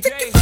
Took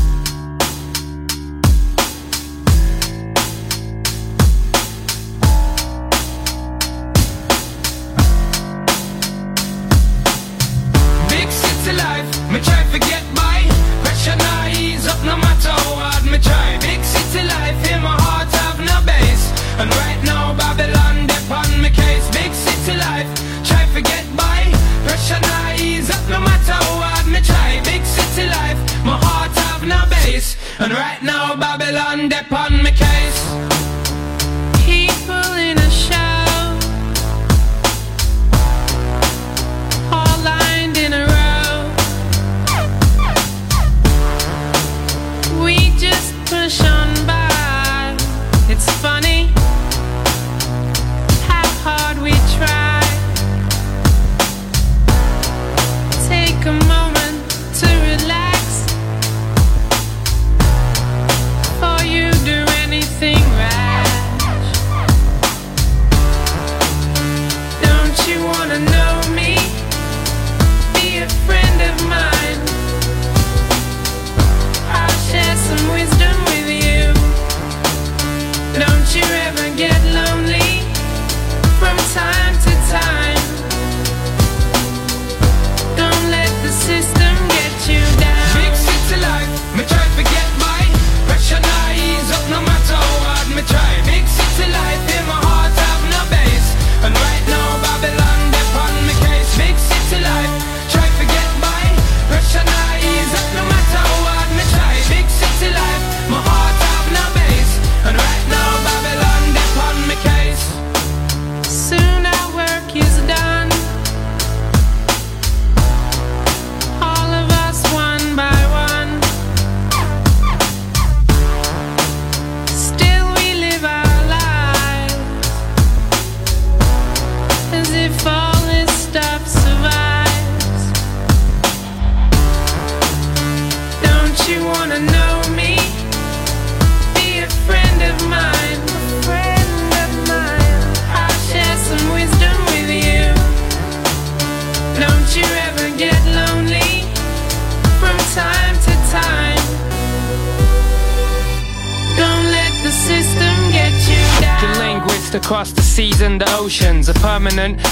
And right now Babylon depend me case.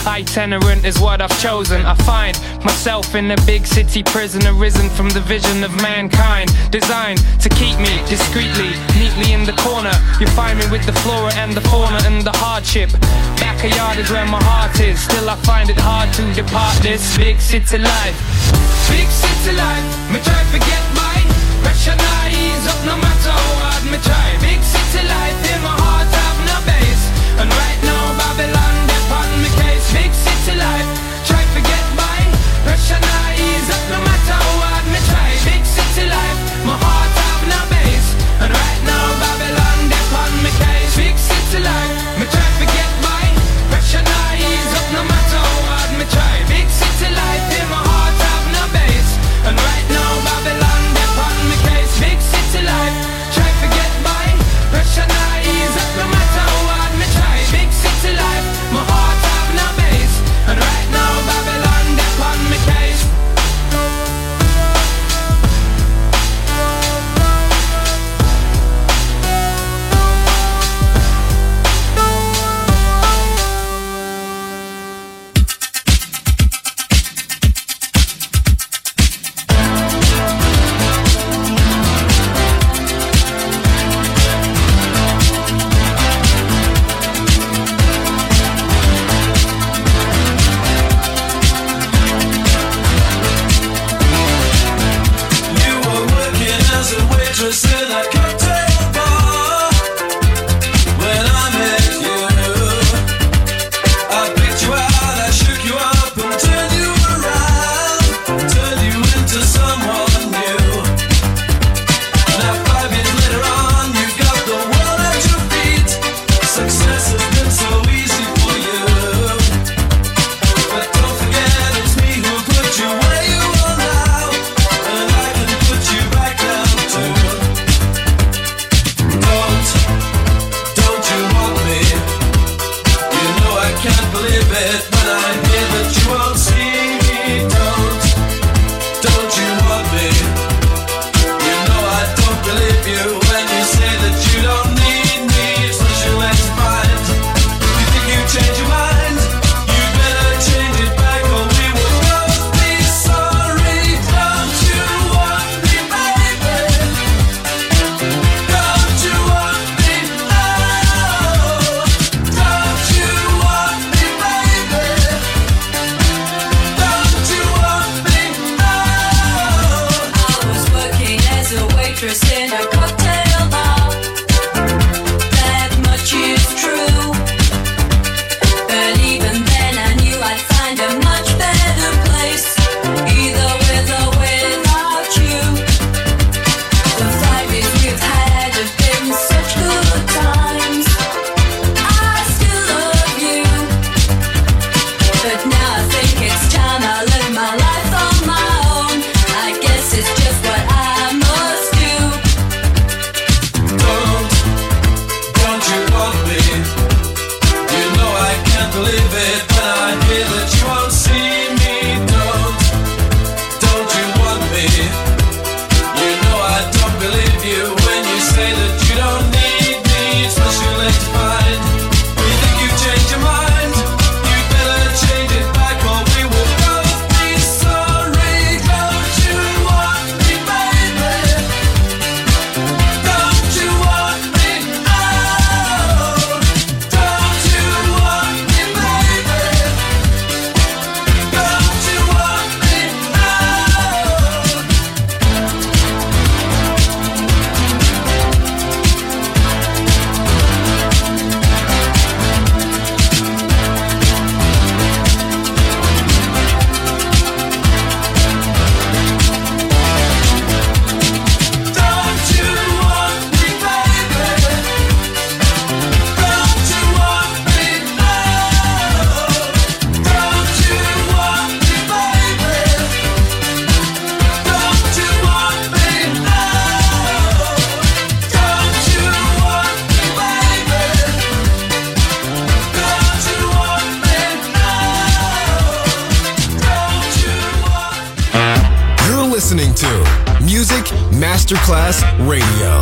Itinerant is what I've chosen. I find myself in a big city prison, arisen from the vision of mankind, designed to keep me discreetly, neatly in the corner. You find me with the flora and the fauna and the hardship. Backyard is where my heart is. Still, I find it hard to depart this big city life. Big city life, me try forget my pressure up no matter how hard me try. Big city life in my heart. Radio.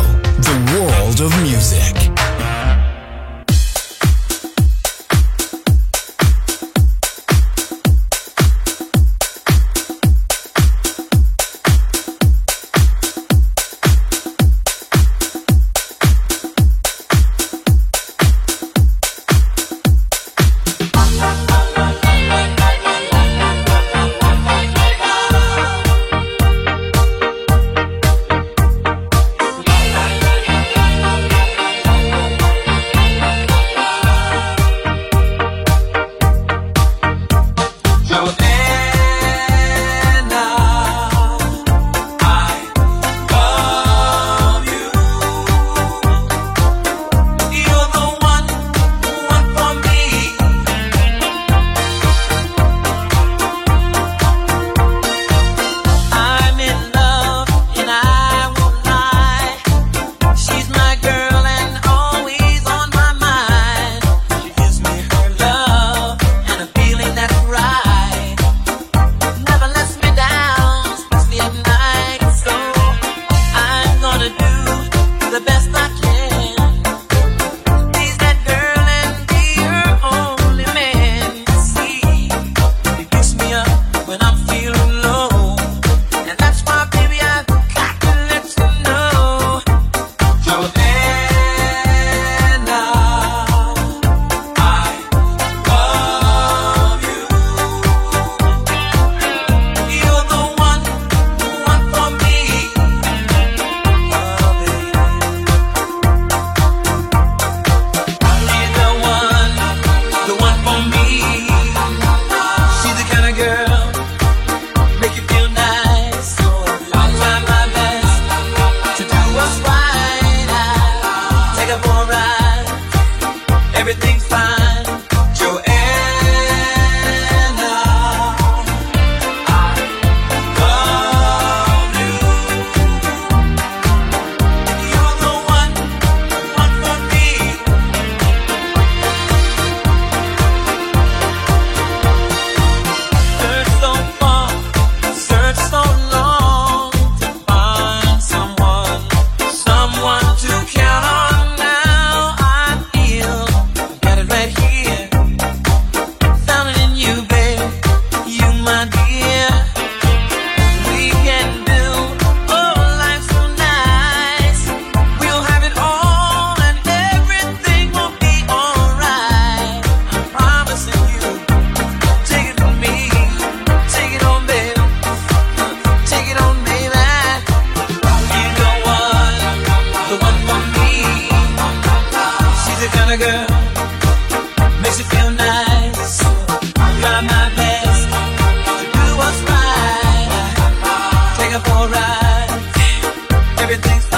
everything's fine.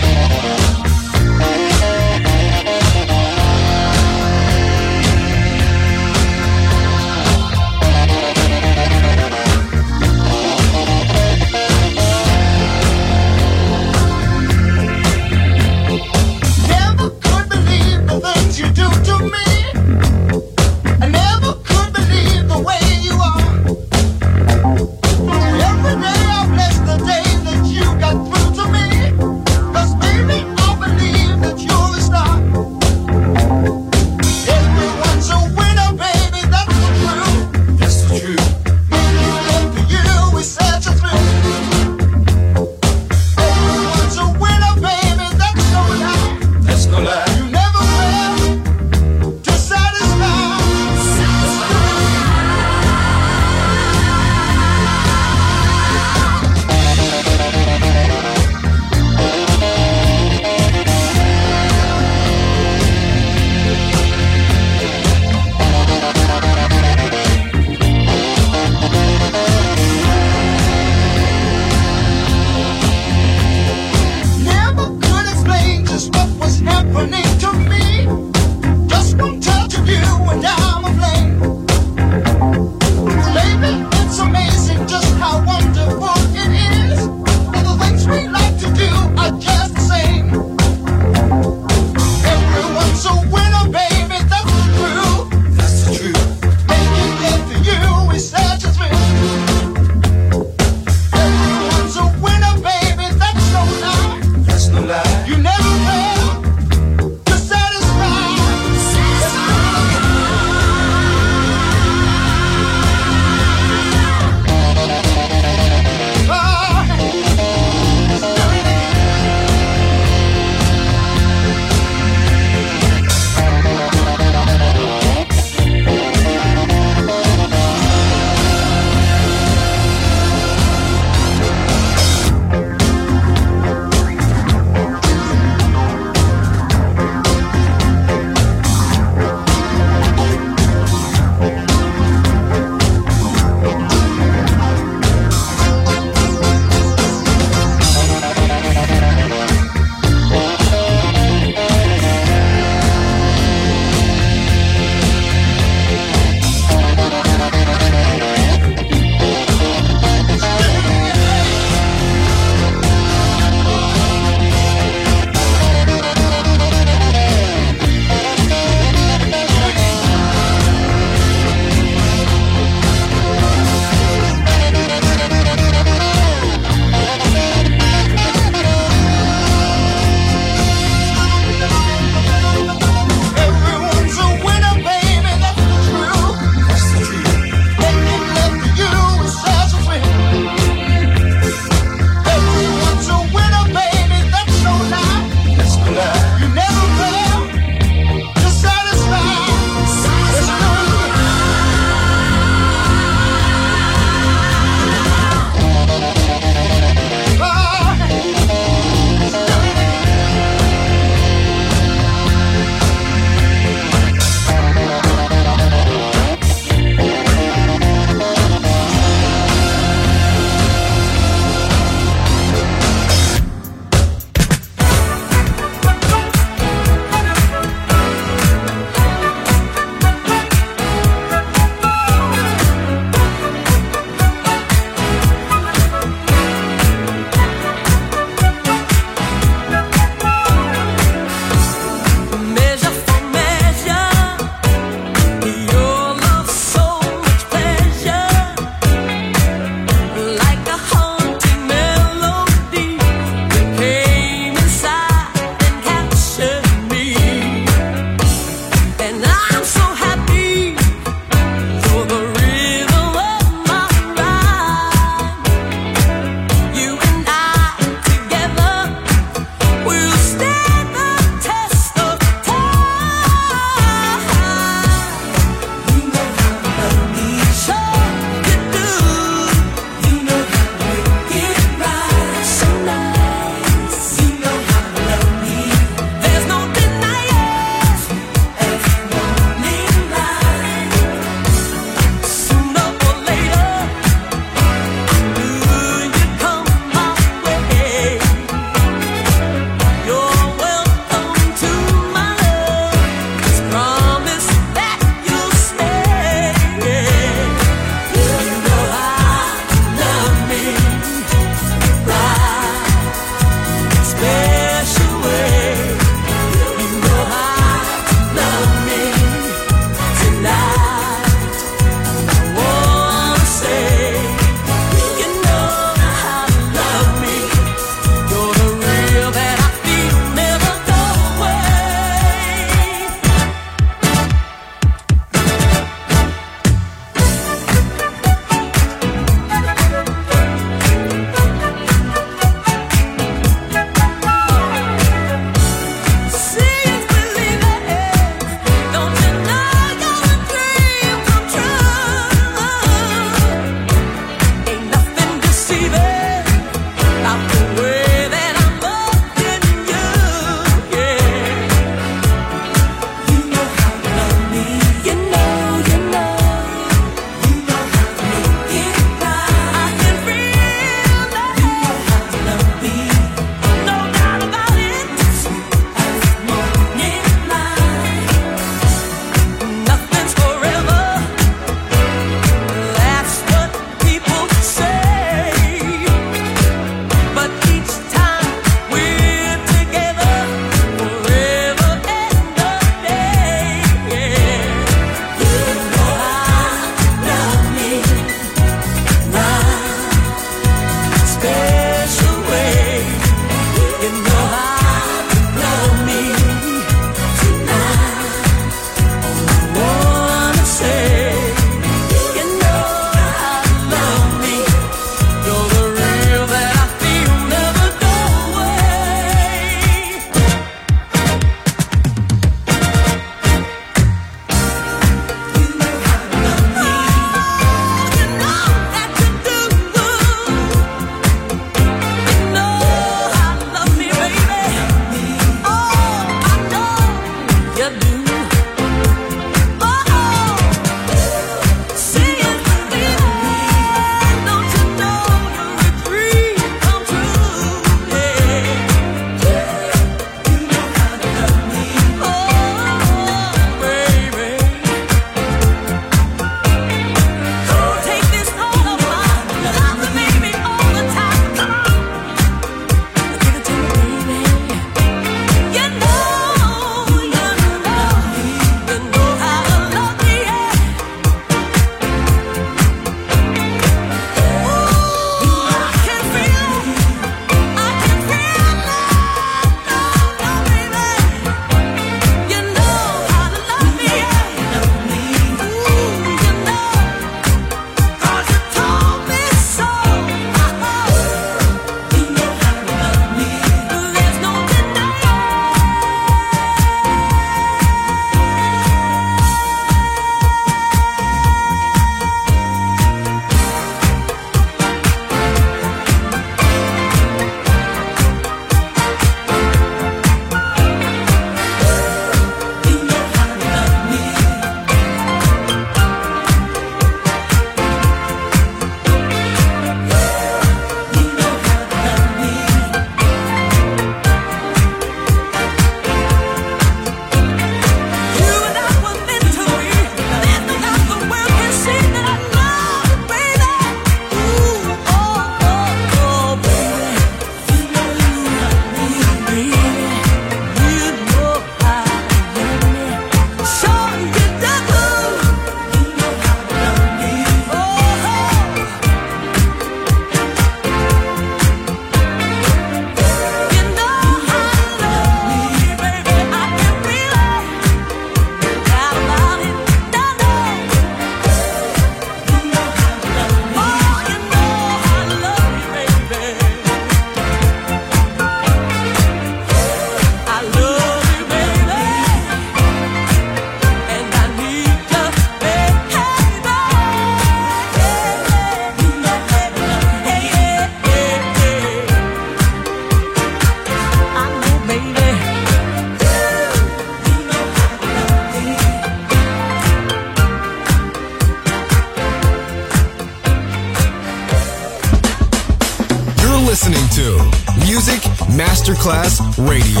Masterclass Radio.